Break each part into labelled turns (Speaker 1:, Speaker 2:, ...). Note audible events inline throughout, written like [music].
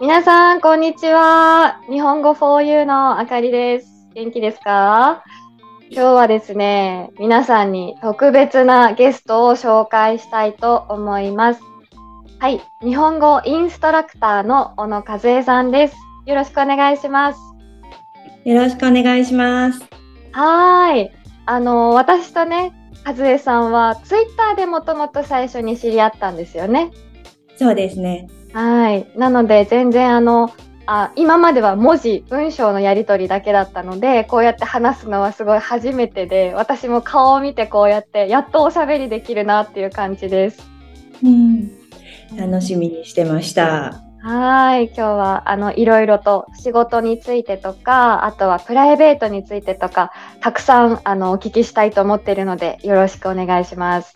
Speaker 1: 皆さん、こんにちは。日本語 4U のあかりです。元気ですか？今日はですね、皆さんに特別なゲストを紹介したいと思います。はい、日本語インストラクターの小野和恵さんです。よろしくお願いします。
Speaker 2: よろしくお願いします。
Speaker 1: はーい。あの、私とね、和恵さんはツイッターでもともと最初に知り合ったんですよね。
Speaker 2: そうですね。
Speaker 1: はい。なので、全然あの、あ今までは文字、文章のやり取りだけだったので、こうやって話すのはすごい初めてで、私も顔を見てこうやって、やっとおしゃべりできるなっていう感じです。
Speaker 2: うん。楽しみにしてました。
Speaker 1: はい。今日は、あの、いろいろと仕事についてとか、あとはプライベートについてとか、たくさん、あの、お聞きしたいと思っているので、よろしくお願いします。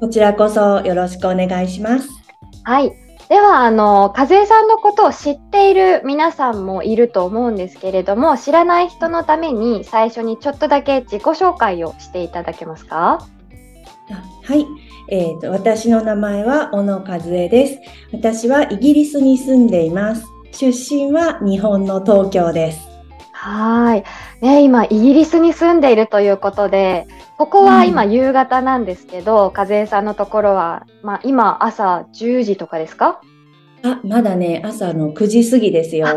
Speaker 2: こちらこそよろしくお願いします。
Speaker 1: はい。では、あの、和江さんのことを知っている皆さんもいると思うんですけれども、知らない人のために最初にちょっとだけ自己紹介をしていただけますか？
Speaker 2: はい。えーと、私の名前は小野和恵です。私はイギリスに住んでいます。出身は日本の東京です。
Speaker 1: はい。ね、今、イギリスに住んでいるということで、ここは今夕方なんですけど、和江さんのところは、まあ、今朝10時とかですか？
Speaker 2: あ、まだね、朝の9時過ぎですよ。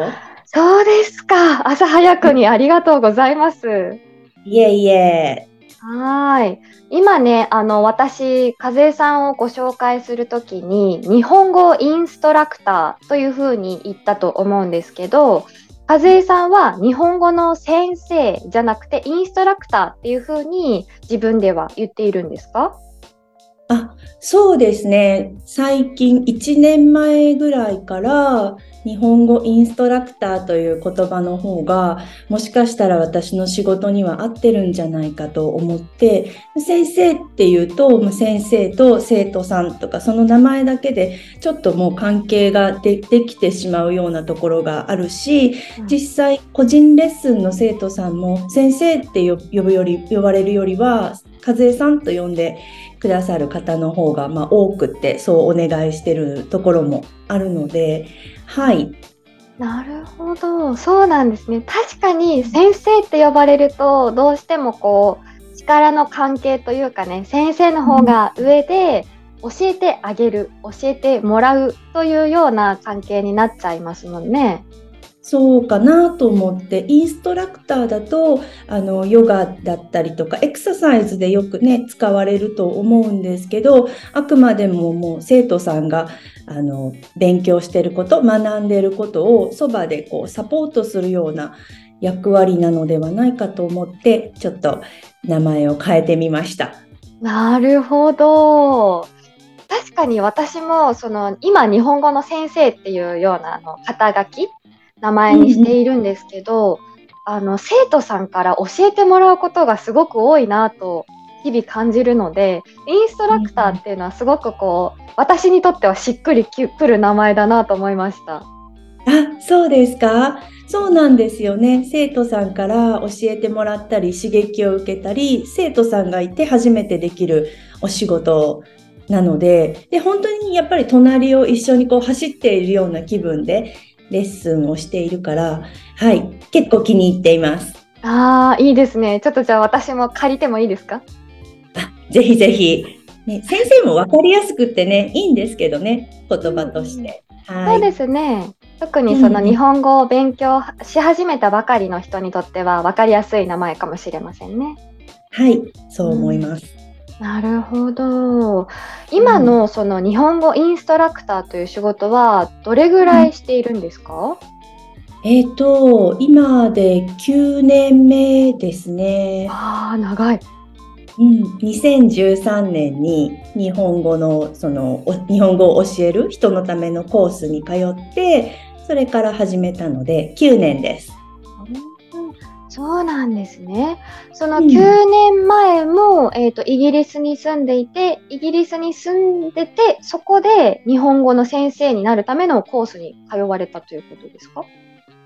Speaker 1: そうですか。朝早くにありがとうございます。
Speaker 2: いえいえ。
Speaker 1: はい。今ね、あの、私、和江さんをご紹介するときに、日本語インストラクターというふうに言ったと思うんですけど、和江さんは日本語の先生じゃなくて、インストラクターっていうふうに自分では言っているんですか？
Speaker 2: あ、そうですね。最近1年前ぐらいから日本語インストラクターという言葉の方がもしかしたら私の仕事には合ってるんじゃないかと思って先生っていうと先生と生徒さんとかその名前だけでちょっともう関係がでできてしまうようなところがあるし実際個人レッスンの生徒さんも先生って呼ぶより呼ばれるよりは和江さんと呼んでくださる方の方が、まあ、多くってそうお願いしてるところもあるのではい
Speaker 1: なるほど。そうなんですね。確かに先生って呼ばれると、どうしてもこう、力の関係というかね、先生の方が上で教えてあげる、教えてもらうというような関係になっちゃいますもんね。
Speaker 2: そうかなと思ってインストラクターだとあのヨガだったりとかエクササイズでよくね使われると思うんですけどあくまでももう生徒さんがあの勉強してること学んでることをそばでこうサポートするような役割なのではないかと思ってちょっと名前を変えてみました。
Speaker 1: なるほど。確かに私もその今日本語の先生っていうようなあの肩書き名前にしているんですけど、あの生徒さんから教えてもらうことがすごく多いなと日々感じるのでインストラクターっていうのはすごくこう私にとってはしっくりくる名前だなと思いました。
Speaker 2: あ、そうですか？そうなんですよね。生徒さんから教えてもらったり、刺激を受けたり、生徒さんがいて初めてできるお仕事なので、で、本当にやっぱり隣を一緒にこう走っているような気分でレッスンをしているから、はい、結構気に入っています。
Speaker 1: ああ、いいですね。ちょっとじゃあ私も借りてもいいですか？
Speaker 2: あ、ぜひぜひ。ね、先生も分かりやすくってね、いいんですけどね、言葉として。はい。
Speaker 1: そうですね。特にその日本語を勉強し始めたばかりの人にとっては分かりやすい名前かもしれませんね。
Speaker 2: はい、そう思います。
Speaker 1: なるほど。今のその日本語インストラクターという仕事はどれぐらいしているんですか、
Speaker 2: えっ、と、今で9年目ですね。
Speaker 1: ああ、長い。
Speaker 2: うん、2013年に日本語のそのお日本語を教える人のためのコースに通ってそれから始めたので9年です。
Speaker 1: うんそうなんですね。その
Speaker 2: うん
Speaker 1: 9年前も、えっ、と、イギリスに住んでいて、イギリスに住んでて、そこで日本語の先生になるためのコースに通われたということですか？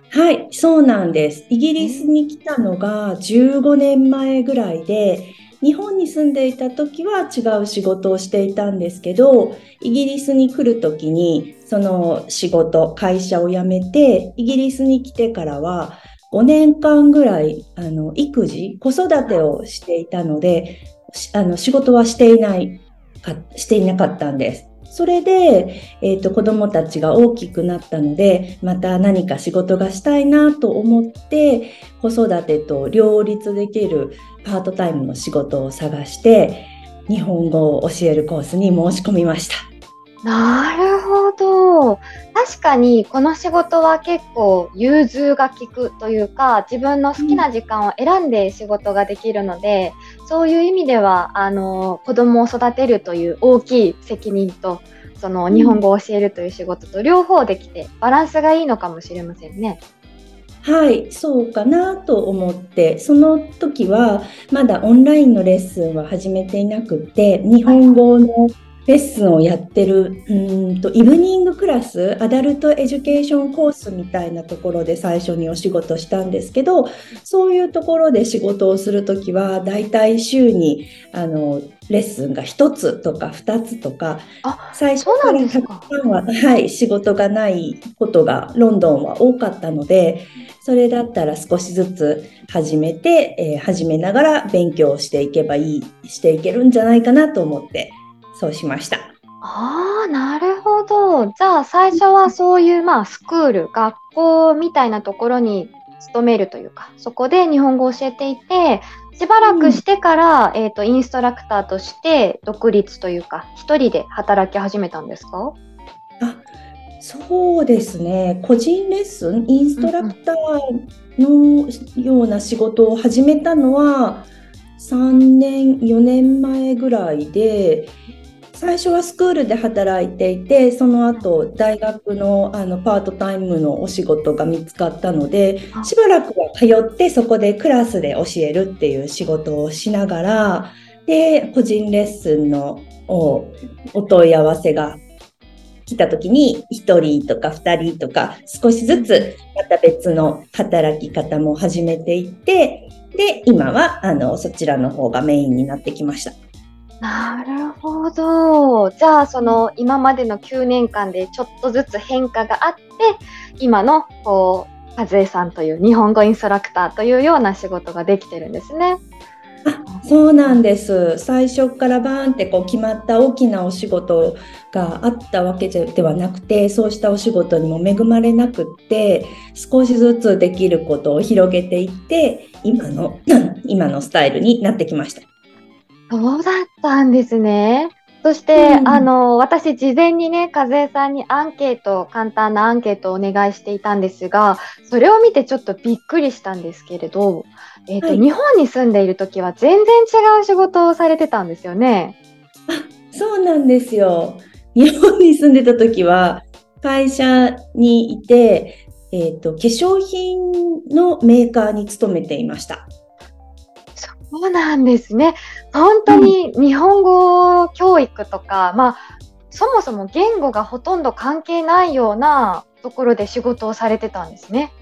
Speaker 2: はい、そうなんです。イギリスに来たのが15年前ぐらいで、日本に住んでいた時は違う仕事をしていたんですけど、イギリスに来る時にその仕事、会社を辞めて、イギリスに来てからは5年間ぐらいあの育児、子育てをしていたので、あの仕事はしていないか、していなかったんです。それで、えーと、子どもたちが大きくなったのでまた何か仕事がしたいなと思って子育てと両立できるパートタイムの仕事を探して日本語を教えるコースに申し込みました。
Speaker 1: なるほど。確かにこの仕事は結構融通が利くというか自分の好きな時間を選んで仕事ができるので、うん、そういう意味ではあの子供を育てるという大きい責任とその日本語を教えるという仕事と両方できてバランスがいいのかもしれませんね。
Speaker 2: はい、そうかなと思って、その時はまだオンラインのレッスンは始めていなくて、日本語のレッスンをやってるうんとイブニングクラスアダルトエデュケーションコースみたいなところで最初にお仕事したんですけどそういうところで仕事をする時はだいたい週にあのレッスンが1つとか2つとか最初からたくさんは、はい、仕事がないことがロンドンは多かったのでそれだったら少しずつ始めて、えー、始めながら勉強していけばいいしていけるんじゃないかなと思ってそうしました。
Speaker 1: ああ、なるほど。じゃあ最初はそういう、まあ、スクール、学校みたいなところに勤めるというか、そこで日本語を教えていて、しばらくしてから、うん、えっ、と、インストラクターとして独立というか、一人で働き始めたんですか？
Speaker 2: あ、そうですね。個人レッスン、インストラクターのような仕事を始めたのは、3年、4年前ぐらいで、最初はスクールで働いていてその後大学のあのパートタイムのお仕事が見つかったのでしばらくは通ってそこでクラスで教えるっていう仕事をしながらで個人レッスンのお問い合わせが来た時に1人とか2人とか少しずつまた別の働き方も始めていってで今はあのそちらの方がメインになってきました。
Speaker 1: なるほど。じゃあ、その今までの9年間でちょっとずつ変化があって、今のこう、和江さんという日本語インストラクターというような仕事ができてるんですね。
Speaker 2: あそうなんです最初からバーンってこう決まった大きなお仕事があったわけではなくてそうしたお仕事にも恵まれなくって少しずつできることを広げていって今の [clears throat] 今のスタイルになってきました。
Speaker 1: そうだったんですね。そして、うん、あの、私、事前にね、和江さんにアンケート、簡単なアンケートをお願いしていたんですが、それを見てちょっとびっくりしたんですけれど、えっ、ー、と、はい、日本に住んでいる時は全然違う仕事をされてたんですよね。
Speaker 2: あ、そうなんですよ。日本に住んでた時は、会社にいて、えっ、ー、と、化粧品のメーカーに勤めていました。
Speaker 1: そうなんですね。本当に日本語教育とか、うん、まあ、そもそも言語がほとんど関係ないようなところで仕事をされてたんですね。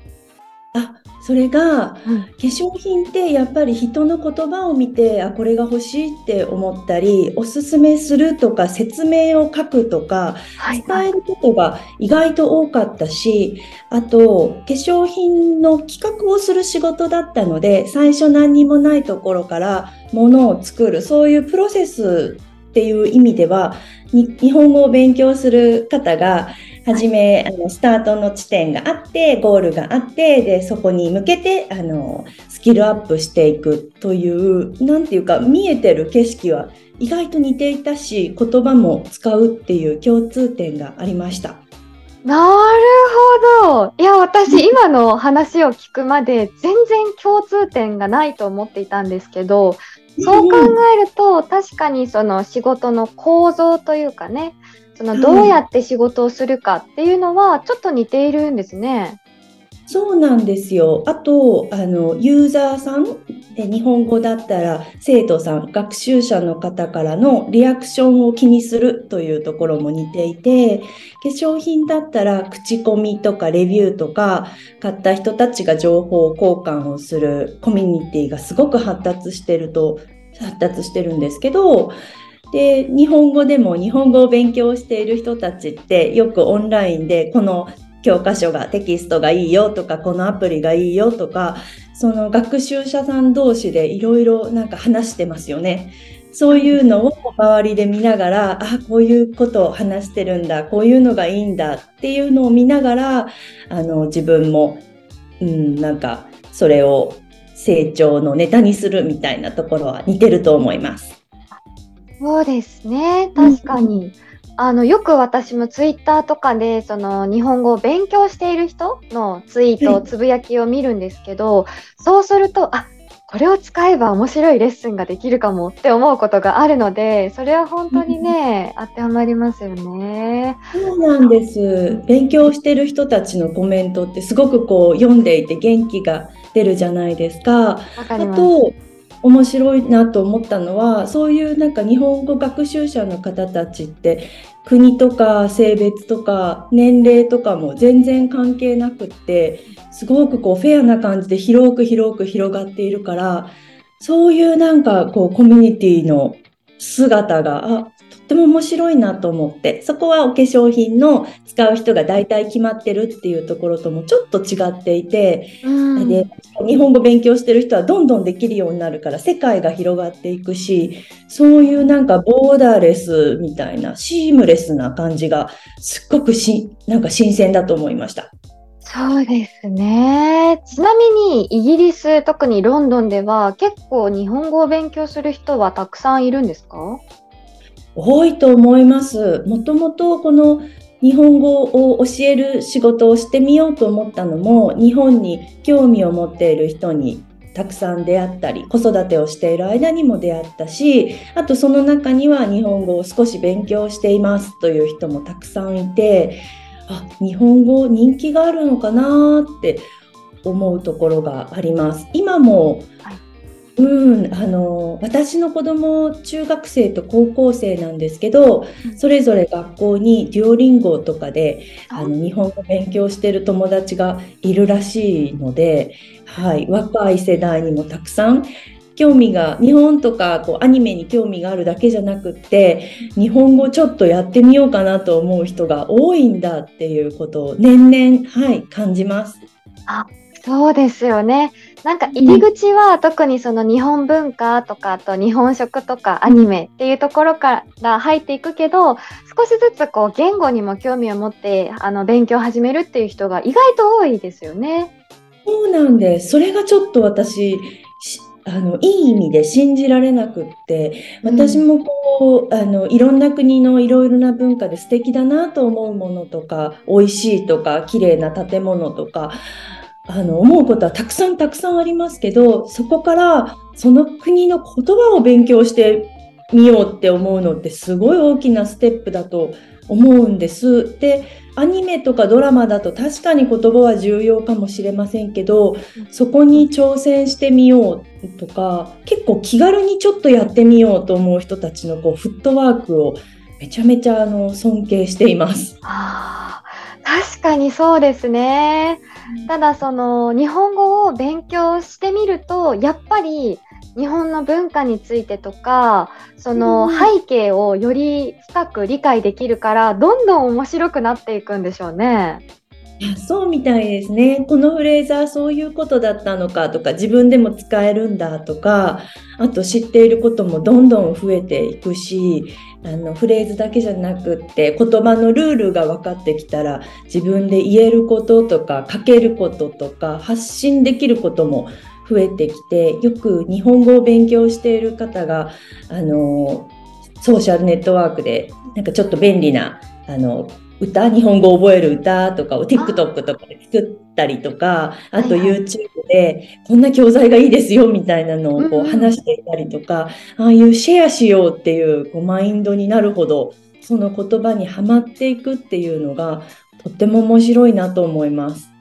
Speaker 2: あそれが、うん、化粧品ってやっぱり人の言葉を見てあこれが欲しいって思ったりおすすめするとか説明を書くとか、伝えることが意外と多かったしあと化粧品の企画をする仕事だったので最初何にもないところからものを作るそういうプロセスっていう意味では日本語を勉強する方がはじめ、あのスタートの地点があってゴールがあってでそこに向けてあのスキルアップしていくという何ていうか見えてる景色は意外と似ていたし言葉も使うっていう共通点がありました。
Speaker 1: なるほど。いや、私、今の話を聞くまで、全然共通点がないと思っていたんですけど、そう考えると、確かにその仕事の構造というかね、そのどうやって仕事をするかっていうのはちょっと似ているんですね。
Speaker 2: そうなんですよ。あと、あの、ユーザーさん、日本語だったら生徒さん、学習者の方からのリアクションを気にするというところも似ていて、化粧品だったら口コミとかレビューとか、買った人たちが情報交換をするコミュニティがすごく発達してると発達してるんですけど、で、日本語でも日本語を勉強している人たちってよくオンラインでこの教科書がテキストがいいよとかこのアプリがいいよとかその学習者さん同士でいろいろなんか話してますよね。そういうのを周りで見ながら、あ、こういうことを話してるんだ、こういうのがいいんだっていうのを見ながら、あの、自分も、うん、なんか、それを成長のネタにするみたいなところは似てると思います。
Speaker 1: そうですね。確かに。うんあの、よく私もツイッターとかで、その、日本語を勉強している人のツイート、つぶやきを見るんですけど、そうすると、あ、これを使えば面白いレッスンができるかもって思うことがあるので、それは本当にね、当てはまりますよね。
Speaker 2: そうなんです。勉強してる人たちのコメントってすごくこう読んでいて元気が出るじゃないですか。かあと、面白いなと思ったのはそういうなんか日本語学習者の方たちって国とか性別とか年齢とかも全然関係なくってすごくこうフェアな感じで広く広く広がっているからそういうなんかこうコミュニティの姿があっても面白いなと思って、そこはお化粧品の使う人が大体決まってるっていうところともちょっと違っていて、うん、で日本語勉強してる人はどんどんできるようになるから世界が広がっていくし、そういうなんかボーダーレスみたいなシームレスな感じがすっごくしなんか新鮮だと思いました。
Speaker 1: そうですね。ちなみにイギリス、特にロンドンでは結構日本語を勉強する人はたくさんいるんですか？
Speaker 2: 多いと思います。もともとこの日本語を教える仕事をしてみようと思ったのも日本に興味を持っている人にたくさん出会ったり子育てをしている間にも出会ったしあとその中には日本語を少し勉強していますという人もたくさんいてあ日本語人気があるのかなって思うところがあります。今もうん、あの私の子供中学生と高校生なんですけど、それぞれ学校にデュオリンゴとかであの日本語勉強してる友達がいるらしいので、はい、若い世代にもたくさん興味が日本とかこうアニメに興味があるだけじゃなくって日本語ちょっとやってみようかなと思う人が多いんだっていうことを年々、はい、感じます。
Speaker 1: あそうですよね。なんか入り口は特にその日本文化とかあと日本食とかアニメっていうところから入っていくけど少しずつこう言語にも興味を持ってあの勉強を始めるっていう人が意外と多いですよね。
Speaker 2: そうなんで。それがちょっと私あのいい意味で信じられなくって私もこう、うん、あのいろんな国のいろいろな文化で素敵だなと思うものとか美味しいとか綺麗な建物とかあの思うことはたくさんたくさんありますけどそこからその国の言葉を勉強してみようって思うのってすごい大きなステップだと思うんです。でアニメとかドラマだと確かに言葉は重要かもしれませんけどそこに挑戦してみようとか結構気軽にちょっとやってみようと思う人たちのこうフットワークをめちゃめちゃあの尊敬しています。
Speaker 1: あ確かにそうですね。ただその日本語を勉強してみるとやっぱり日本の文化についてとかその背景をより深く理解できるからどんどん面白くなっていくんでしょうね。
Speaker 2: そうみたいですね。このフレーズはそういうことだったのかとか自分でも使えるんだとかあと知っていることもどんどん増えていくしあのフレーズだけじゃなくって言葉のルールが分かってきたら自分で言えることとか書けることとか発信できることも増えてきてよく日本語を勉強している方があのソーシャルネットワークでなんかちょっと便利なあの歌日本語を覚える歌とかを TikTok とかで作ったりとかあと YouTube でこんな教材がいいですよみたいなのをこう話していたりとか、ああいうシェアしようっていうこうマインドになるほどその言葉にはまっていくっていうのがとっても面白いなと思います。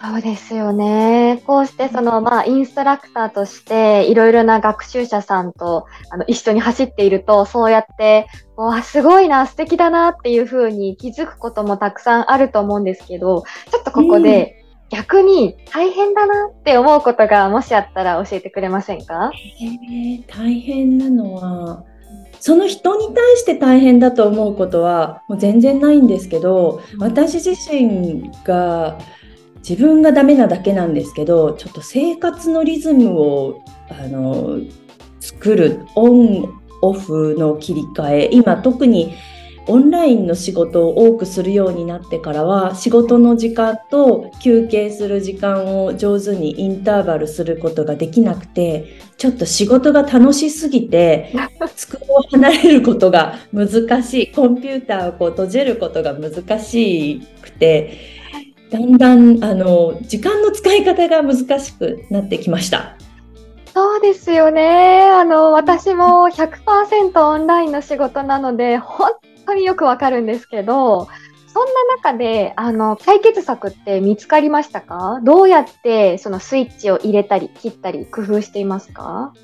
Speaker 1: そうですよね。こうしてそのまあインストラクターとしていろいろな学習者さんとあの一緒に走っているとそうやってわすごいな素敵だなっていうふうに気づくこともたくさんあると思うんですけどちょっとここで逆に大変だなって思うことがもしあったら教えてくれませんか？
Speaker 2: えー、大変なのはその人に対して大変だと思うことはもう全然ないんですけど私自身が自分がダメなだけなんですけどちょっと生活のリズムをあの作るオンオフの切り替え今特にオンラインの仕事を多くするようになってからは仕事の時間と休憩する時間を上手にインターバルすることができなくてちょっと仕事が楽しすぎて [laughs] 机を離れることが難しいコンピューターをこう閉じることが難しくてだんだんあの時間の使い方が難しくなってきました。
Speaker 1: そうですよね。あの、私も100%オンラインの仕事なので、本当によくわかるんですけど、そんな中で、あの、解決策って見つかりましたか？どうやってそのスイッチを入れたり切ったり工夫していますか？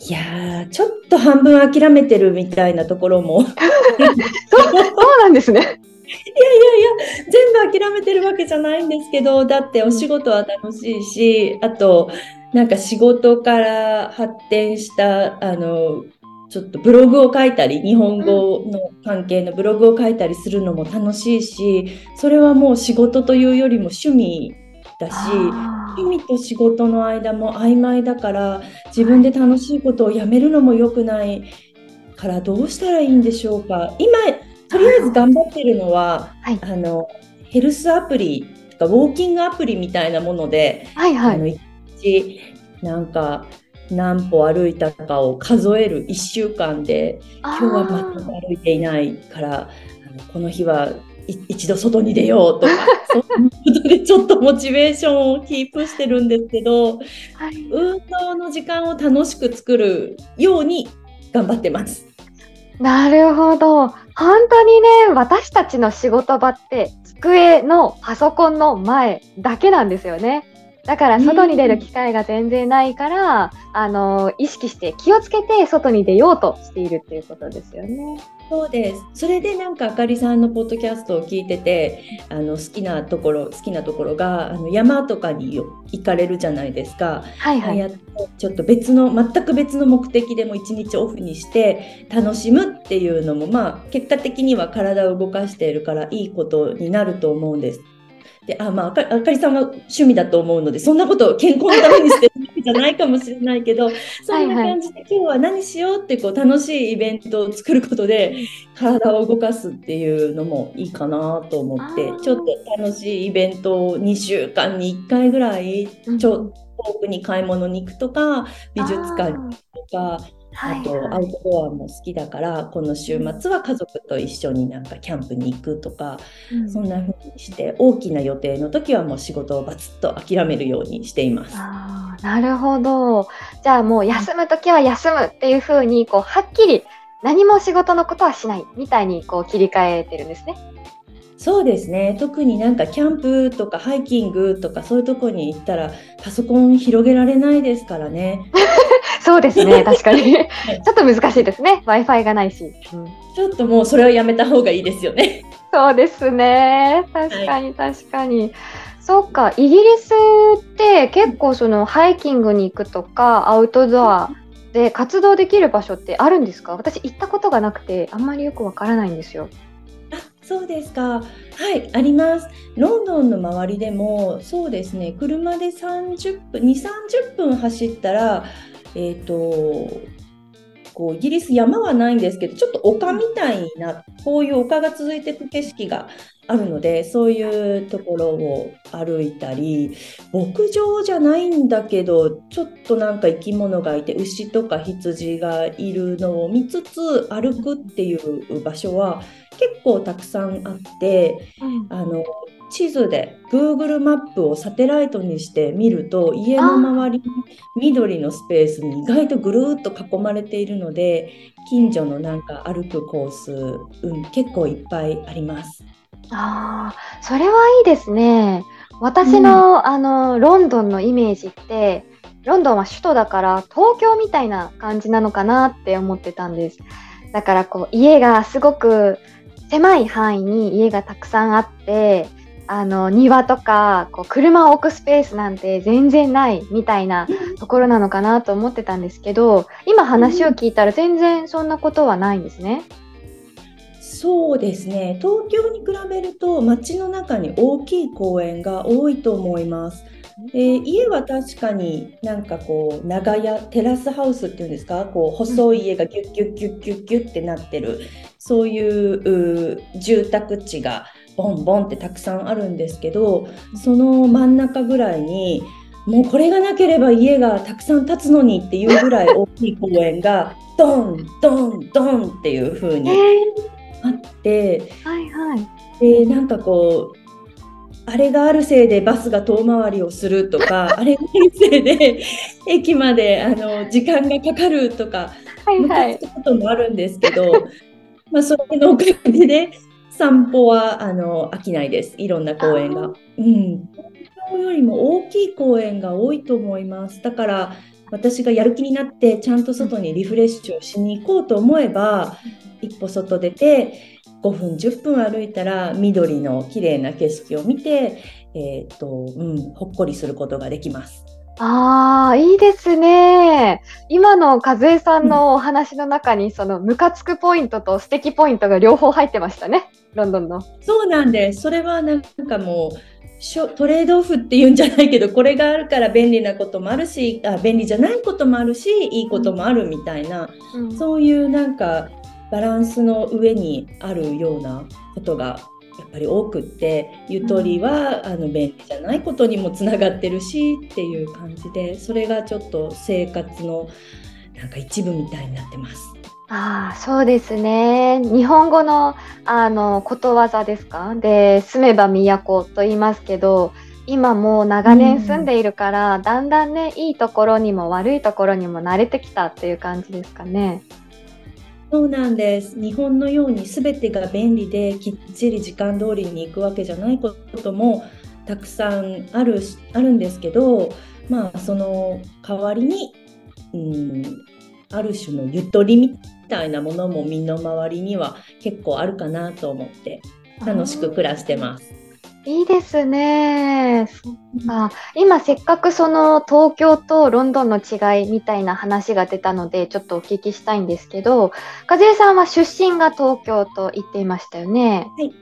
Speaker 2: いやー、ちょっと半分諦めてるみたいなところも [laughs]
Speaker 1: そう。そうなんですね。[laughs] いやいやい
Speaker 2: や、全部諦めてるわけじゃないんですけど、だってお仕事は楽しいし、あと、なんか仕事から発展した、あの、ちょっとブログを書いたり日本語の関係のブログを書いたりするのも楽しいしそれはもう仕事というよりも趣味だし趣味と仕事の間も曖昧だから自分で楽しいことをやめるのも良くないからどうしたらいいんでしょうか。今とりあえず頑張ってるのは、はい、あのヘルスアプリとかウォーキングアプリみたいなもので、はいはい、あのなんか何歩歩いたかを数える1週間で今日は全く歩いていないからあのこの日は一度外に出ようとか [laughs] そういうことでちょっとモチベーションをキープしてるんですけど、はい、運動の時間を楽しく作るように頑張ってます。
Speaker 1: なるほど。本当にね、私たちの仕事場って机のパソコンの前だけなんですよね。だから外に出る機会が全然ないから、あの意識して気をつけて外に出ようとしているっていうことですよね。
Speaker 2: そうです。それでなんかあかりさんのポッドキャストを聞いてて、あの好きなところ好きなところがあの山とかに行かれるじゃないですか。はいはい。やちょっと別の全く別の目的でも一日オフにして楽しむっていうのもまあ結果的には体を動かしているからいいことになると思うんです。であまあ、あかりさんは趣味だと思うのでそんなことを健康のためにしてるわけじゃないかもしれないけど [laughs] そんな感じで、今日は何しようってこう楽しいイベントを作ることで体を動かすっていうのもいいかなと思ってちょっと楽しいイベントを2週間に1回ぐらいちょっと遠くに買い物に行くとか美術館に行くとか。あと、アウトドアも好きだからこの週末は家族と一緒になんかキャンプに行くとか、うん、そんな風にして大きな予定の時はもう仕事をバツッと諦めるようにしています。
Speaker 1: あなるほどじゃあもう休む時は休むっていう風にこうはっきり何も仕事のことはしないみたいにこう切り替えてるんですね。
Speaker 2: そうですね。特になんかキャンプとかハイキングとかそういうとこに行ったらパソコン広げられないですからね。[laughs]
Speaker 1: そうですね。[laughs] 確かに。ちょっと難しいですね。w i f i がないし、
Speaker 2: うん、ちょっともうそれはやめた方がいいですよね。
Speaker 1: そうですね。確かに確かに。はいそっか、イギリスって結構そのハイキングに行くとかアウトドアで活動できる場所ってあるんですか？私行ったことがなくてあんまりよくわからないんですよ。
Speaker 2: そうですか。はい、あります。ロンドンの周りでも、そうですね、車で30分、2、30分走ったら、えっ、ー、と、こうイギリス山はないんですけどちょっと丘みたいなこういう丘が続いていく景色があるのでそういうところを歩いたり牧場じゃないんだけどちょっとなんか生き物がいて牛とか羊がいるのを見つつ歩くっていう場所は結構たくさんあって、うん、あの地図で Google マップをサテライトにして見ると家の周りに緑のスペースに意外とぐるっと囲まれているので近所のなんか歩くコース、うん、結構いっぱいあります。
Speaker 1: ああ、それはいいですね。私の、うん、あのロンドンのイメージってロンドンは首都だから東京みたいな感じなのかなって思ってたんです。だからこう家がすごく狭い範囲に家がたくさんあってあの庭とかこう車を置くスペースなんて全然ないみたいなところなのかなと思ってたんですけど今話を聞いたら全然そんなことはないんですね。
Speaker 2: そうですね東京に比べると街の中に大きい公園が多いと思います。えー、家は確かになんかこう長屋テラスハウスっていうんですか？こう細い家がギュッギュッギュッギュッギュッってなってるそういう住宅地がボンボンってたくさんあるんですけどその真ん中ぐらいにもうこれがなければ家がたくさん建つのにっていうぐらい大きい公園が [laughs] ドンドンドンっていう風にあって、
Speaker 1: はいはい、
Speaker 2: でなんかこうあれがあるせいでバスが遠回りをするとか [laughs] あれがあるせいで [laughs] 駅まであの時間がかかるとか、はいはい、こともあるんですけど、まあ、それのおかげで散歩はあの飽きないです。いろんな公園が。うん。東京よりも大きい公園が多いと思います。だから私がやる気になってちゃんと外にリフレッシュをしに行こうと思えば一歩外出て5分10分歩いたら緑の綺麗な景色を見て、えーとうん、ほっこりすることができます。
Speaker 1: ああ、いいですね。今の和江さんのお話の中に、そのムカつくポイントと素敵ポイントが両方入ってましたね。ロンドンの。
Speaker 2: そうなんです。それはなんかもう、トレードオフっていうんじゃないけどこれがあるから便利なこともあるしあ便利じゃないこともあるしいいこともあるみたいな、うん、そういうなんかバランスの上にあるようなことがやっぱり多くってゆとりは、あの便利じゃないことにもつながってるしっていう感じでそれがちょっと生活のなんか一部みたいになってます。
Speaker 1: ああ、そうですね。日本語のあのことわざですか？で、住めば都と言いますけど、今もう長年住んでいるから、うん、だんだんね、いいところにも悪いところにも慣れてきたっていう感じですかね。
Speaker 2: そうなんです。日本のように全てが便利できっちり時間通りに行くわけじゃないこともたくさんあるあるんですけど、まあその代わりに、うん、ある種のゆとりみたいなものも身の回りには結構あるかなと思って楽しく暮らしてます。
Speaker 1: いいですね。そっか。今せっかくその東京とロンドンの違いみたいな話が出たので、ちょっとお聞きしたいんですけど、和江さんは出身が東京と言っていましたよね。はい。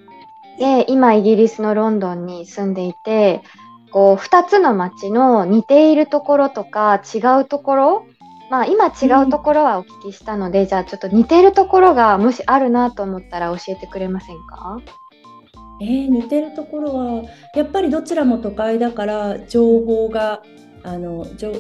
Speaker 1: で、今イギリスのロンドンに住んでいて、こう、二つの街の似ているところとか違うところまあ今違うところはお聞きしたので、うん、じゃあちょっと似てるところがもしあるなと思ったら教えてくれませんか？
Speaker 2: えー、似てるところはやっぱりどちらも都会だから情報があの情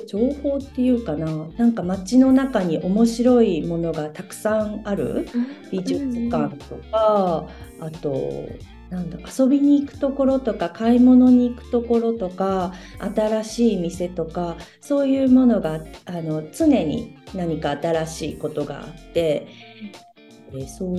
Speaker 2: 報っていうかななんか街の中に面白いものがたくさんある美術館とか、あとなんだ遊びに行くところとか買い物に行くところとか新しい店とかそういうものがあの常に何か新しいことがあってえそう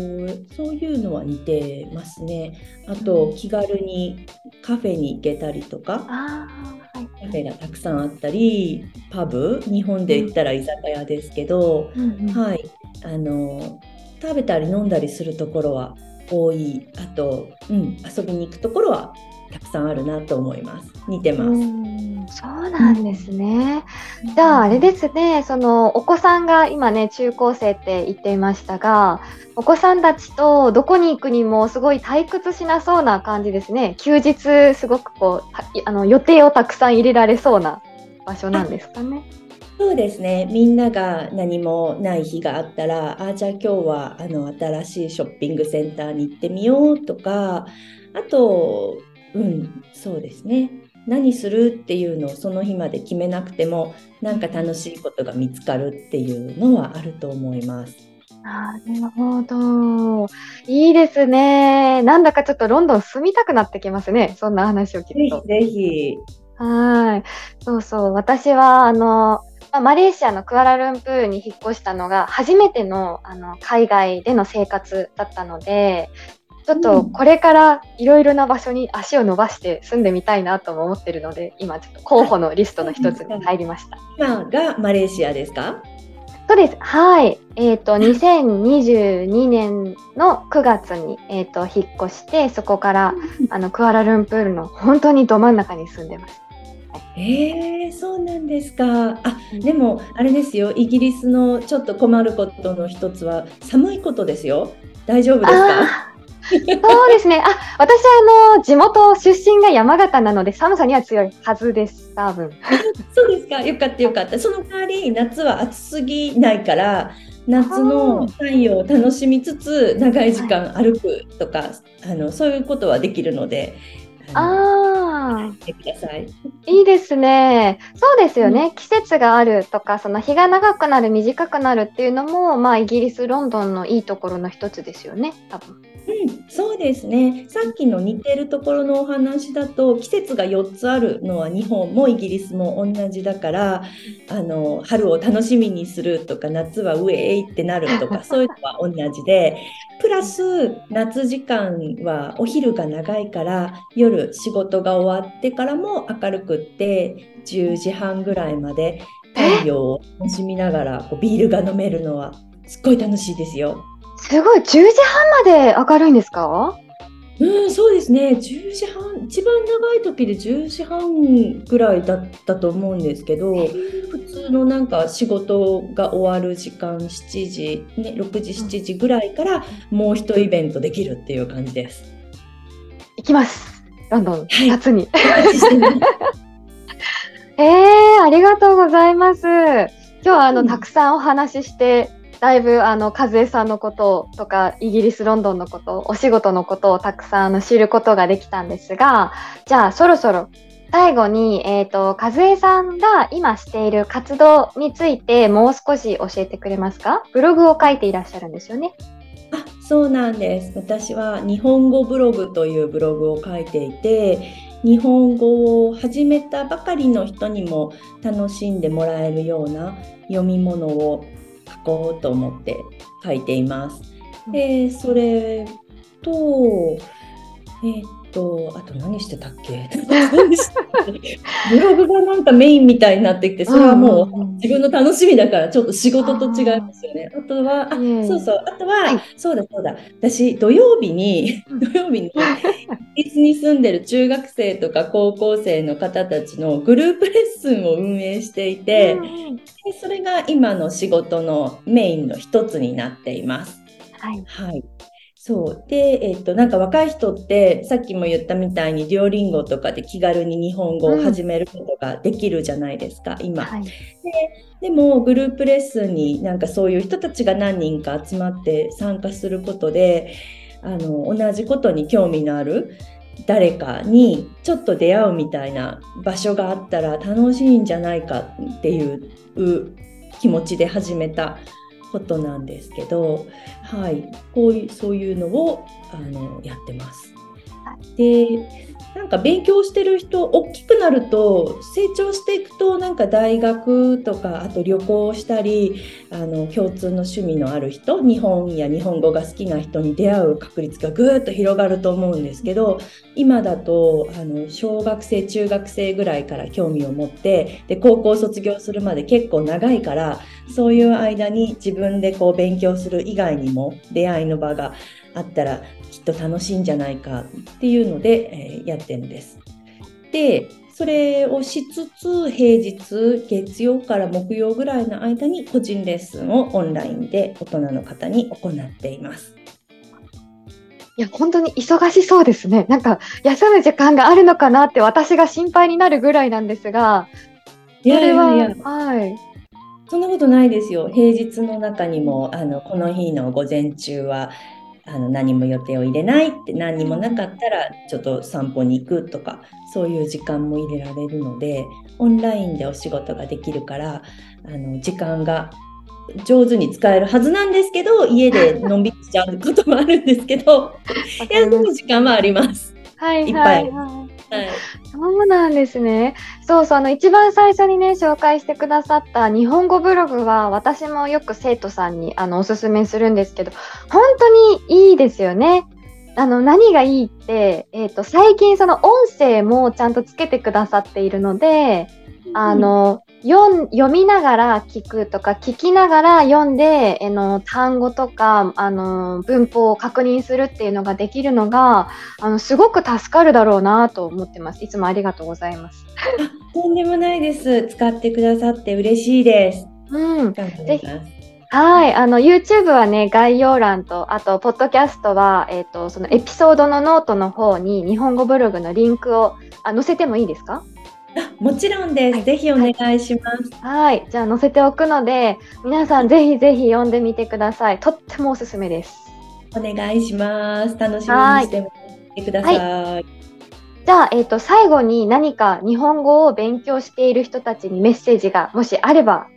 Speaker 2: そういうのは似てますね。あと、気軽にカフェに行けたりとか、はい、カフェがたくさんあったりパブ日本で言ったら居酒屋ですけど、うんはい、あの食べたり飲んだりするところは多いあと、うん、遊びに行くところはたくさんあるなと思います。似てます。
Speaker 1: そうなんですね。うん、じゃああれですね、そのお子さんが今ね中高生って言っていましたが、お子さんたちとどこに行くにもすごい退屈しなそうな感じですね。休日すごくこうあの予定をたくさん入れられそうな場所なんですかね。
Speaker 2: そうですね。みんなが何もない日があったら、あじゃあ今日はあの新しいショッピングセンターに行ってみようとか、あとうん、そうですね。何するっていうのをその日まで決めなくてもなんか楽しいことが見つかるっていうのはあると思います。
Speaker 1: なるほど。いいですね。なんだかちょっとロンドン住みたくなってきますね。そんな話を聞く
Speaker 2: と。ぜひぜひ。
Speaker 1: はい。そうそう。私は、あの、まあ、マレーシアのクアラルンプールに引っ越したのが初めてのあの海外での生活だったので、ちょっとこれからいろいろな場所に足を伸ばして住んでみたいなとも思ってるので、今ちょっと候補のリストの一つに入りました。
Speaker 2: 今がマレーシアですか？
Speaker 1: そうです。はい。えっ、ー、と、[laughs] 2022年の9月に、えっ、ー、と、引っ越して、そこから、あの、クアラルンプールの本当にど真ん中に住んでます。
Speaker 2: えー、そうなんですか。あ、でも、あれですよ。イギリスのちょっと困ることの一つは、寒いことですよ。大丈夫ですか？
Speaker 1: そうですね。あ、私あの地元出身が山形なので寒さには強いはずです。多分。
Speaker 2: そうですか。よかったよかった。その代わり夏は暑すぎないから夏の太陽を楽しみつつ長い時間歩くとか、あのそういうことはできるので。
Speaker 1: ああ。
Speaker 2: ください。
Speaker 1: いいですね。そうですよね。うん、季節があるとか、その日が長くなる、短くなるっていうのも、まあイギリス、ロンドンのいいところの一つですよね。多分。
Speaker 2: うん、そうですね。さっきの似てるところのお話だと、季節が4つあるのは日本もイギリスも同じだから、あの春を楽しみにするとか、夏はウェイってなるとか、[laughs] そういうのは同じで、プラス夏時間はお昼が長いから、夜仕事が終わってからも明るくって10時半ぐらいまで太陽を楽しみながらこうビールが飲めるのはすっごい楽しいですよ。
Speaker 1: すごい、10時半まで明るいんですか？
Speaker 2: うん、そうですね。10時半、一番長い時で10時半ぐらいだったと思うんですけど、普通のなんか仕事が終わる時間7時、ね、6時、7時ぐらいからもう一イベントできるっていう感じです。
Speaker 1: 行きます。ロンドン、はい、夏に。[laughs] えー、ありがとうございます。今日はあの、うん、たくさんお話ししてだいぶあの和江さんのこととかイギリス・ロンドンのことお仕事のことをたくさんあの知ることができたんですがじゃあそろそろ最後に、えーと、和江さんが今している活動についてもう少し教えてくれますか？ブログを書いていらっしゃるんですよね。
Speaker 2: そうなんです私は日本語ブログというブログを書いていて日本語を始めたばかりの人にも楽しんでもらえるような読み物を書こうと思って書いています。でそれとえー、とあと何してたっけ？[laughs] ブログがなんかメインみたいになってきてそれはもう自分の楽しみだからちょっと仕事と違いますよね。あとはあ、そうそう。あとは、はい、そうだそうだ。私土曜日に土曜日にイギリスに住んでる中学生とか高校生の方たちのグループレッスンを運営していて、でそれが今の仕事のメインの一つになっています。
Speaker 1: はい、
Speaker 2: はいそう。で、えっ、となんか若い人ってさっきも言ったみたいにデュオリンゴとかで気軽に日本語を始めることができるじゃないですか、うん、今、はい、で。でもグループレッスンになんかそういう人たちが何人か集まって参加することであの同じことに興味のある誰かにちょっと出会うみたいな場所があったら楽しいんじゃないかっていう気持ちで始めたことなんですけど、はい、こういうそういうのをあのやってます。でなんか勉強してる人大きくなると成長していくとなんか大学とかあと旅行したりあの共通の趣味のある人日本や日本語が好きな人に出会う確率がぐーっと広がると思うんですけど今だとあの小学生中学生ぐらいから興味を持ってで高校卒業するまで結構長いからそういう間に自分でこう勉強する以外にも出会いの場があったらきっと楽しいんじゃないかっていうので、えー、やってるんです。でそれをしつつ平日月曜から木曜ぐらいの間に個人レッスンをオンラインで大人の方に行っています。
Speaker 1: いや本当に忙しそうですね。なんか休む時間があるのかなって私が心配になるぐらいなんですが、
Speaker 2: いやいやいや
Speaker 1: はい。
Speaker 2: そんなことないですよ。平日の中にもあのこの日の午前中はあの何も予定を入れないって何にもなかったらちょっと散歩に行くとかそういう時間も入れられるのでオンラインでお仕事ができるからあの時間が上手に使えるはずなんですけど家でのんびりしちゃうこともあるんですけど [laughs] 休む時間はあります。
Speaker 1: はい、いっぱい。はい、そうなんですね。そうそう、あの、一番最初にね、紹介してくださった日本語ブログは、私もよく生徒さんに、あの、おすすめするんですけど、本当にいいですよね。あの、何がいいって、えっ、ー、と、最近その音声もちゃんとつけてくださっているので、あの、読読みながら聞くとか、聞きながら読んで、あの単語とかあの文法を確認するっていうのができるのが、あのすごく助かるだろうなと思ってます。いつもありがとうございます。
Speaker 2: とんでもないです。使ってくださって嬉しいです。
Speaker 1: うん。ぜひ。はい。あの、YouTube はね、概要欄と、あと、ポッドキャストは、えっ、ー、と、そのエピソードのノートの方に、日本語ブログのリンクをあ載せてもいいですか？
Speaker 2: もちろんです、はい、ぜひお願いします。
Speaker 1: はい、じゃあ載せておくので、皆さんぜひぜひ読んでみてください。とってもおすすめです。
Speaker 2: お願いします。楽しみにしてみてください。はい、
Speaker 1: じゃあ、えっ、ー、と、最後に何か日本語を勉強している人たちにメッセージがもしあれば、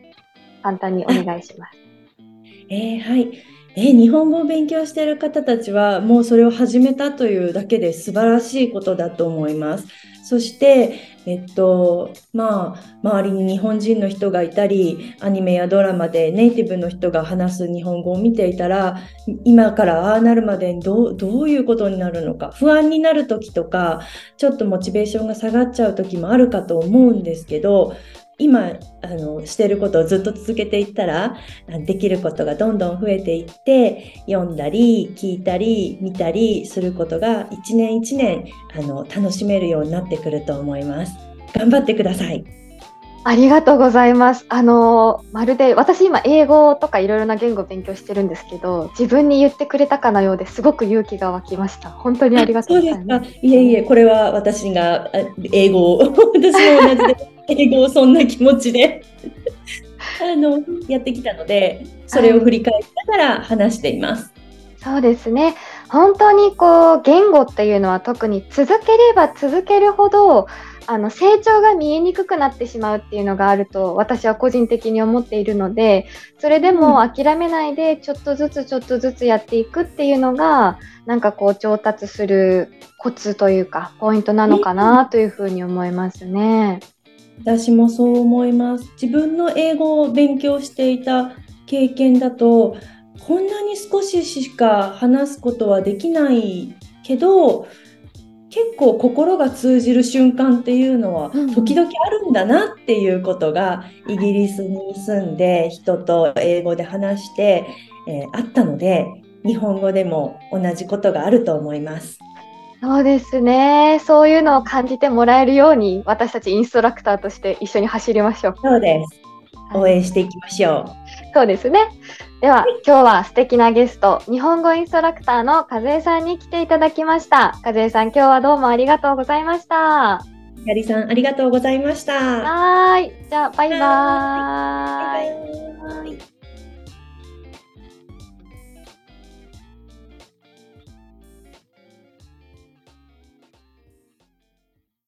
Speaker 1: 簡単にお願いします。[laughs]
Speaker 2: えー、はい。え日本語を勉強している方たちはもうそれを始めたというだけで素晴らしいことだと思います。そして、えっと、まあ、周りに日本人の人がいたり、アニメやドラマでネイティブの人が話す日本語を見ていたら、今からああなるまでにどどういうことになるのか、不安になる時とか、ちょっとモチベーションが下がっちゃう時もあるかと思うんですけど、今あのしてることをずっと続けていったらできることがどんどん増えていって読んだり聞いたり見たりすることが一年一年あの楽しめるようになってくると思います。頑張ってください。
Speaker 1: ありがとうございます。あのまるで私今英語とかいろいろな言語を勉強してるんですけど、自分に言ってくれたかのようですごく勇気が湧きました。本当にありがとうございます。
Speaker 2: いえいえ、これは私が英語を [laughs] 私も同じで英語をそんな気持ちで [laughs] あのやってきたので、それを振り返りながら話しています。
Speaker 1: そうですね。本当にこう言語っていうのは特に続ければ続けるほどあの成長が見えにくくなってしまうっていうのがあると私は個人的に思っているのでそれでも諦めないでちょっとずつちょっとずつやっていくっていうのがなんかこう調達するコツというかポイントなのかなというふうに思いますね。
Speaker 2: 私もそう思います。自分の英語を勉強していた経験だとこんなに少ししか話すことはできないけど結構心が通じる瞬間っていうのは時々あるんだなっていうことがイギリスに住んで人と英語で話して、えー、あったので日本語でも同じことがあると思います。
Speaker 1: そうですね。そういうのを感じてもらえるように私たちインストラクターとして一緒に走りましょう。
Speaker 2: そうです。応援していきましょう。
Speaker 1: そうですね。では、今日は素敵なゲスト、日本語インストラクターの和江さんに来ていただきました。和江さん、今日はどうもありがとうございました。
Speaker 2: やりさん、ありがとうございました。
Speaker 1: はい。じゃあ、バイバーイ。バイバイ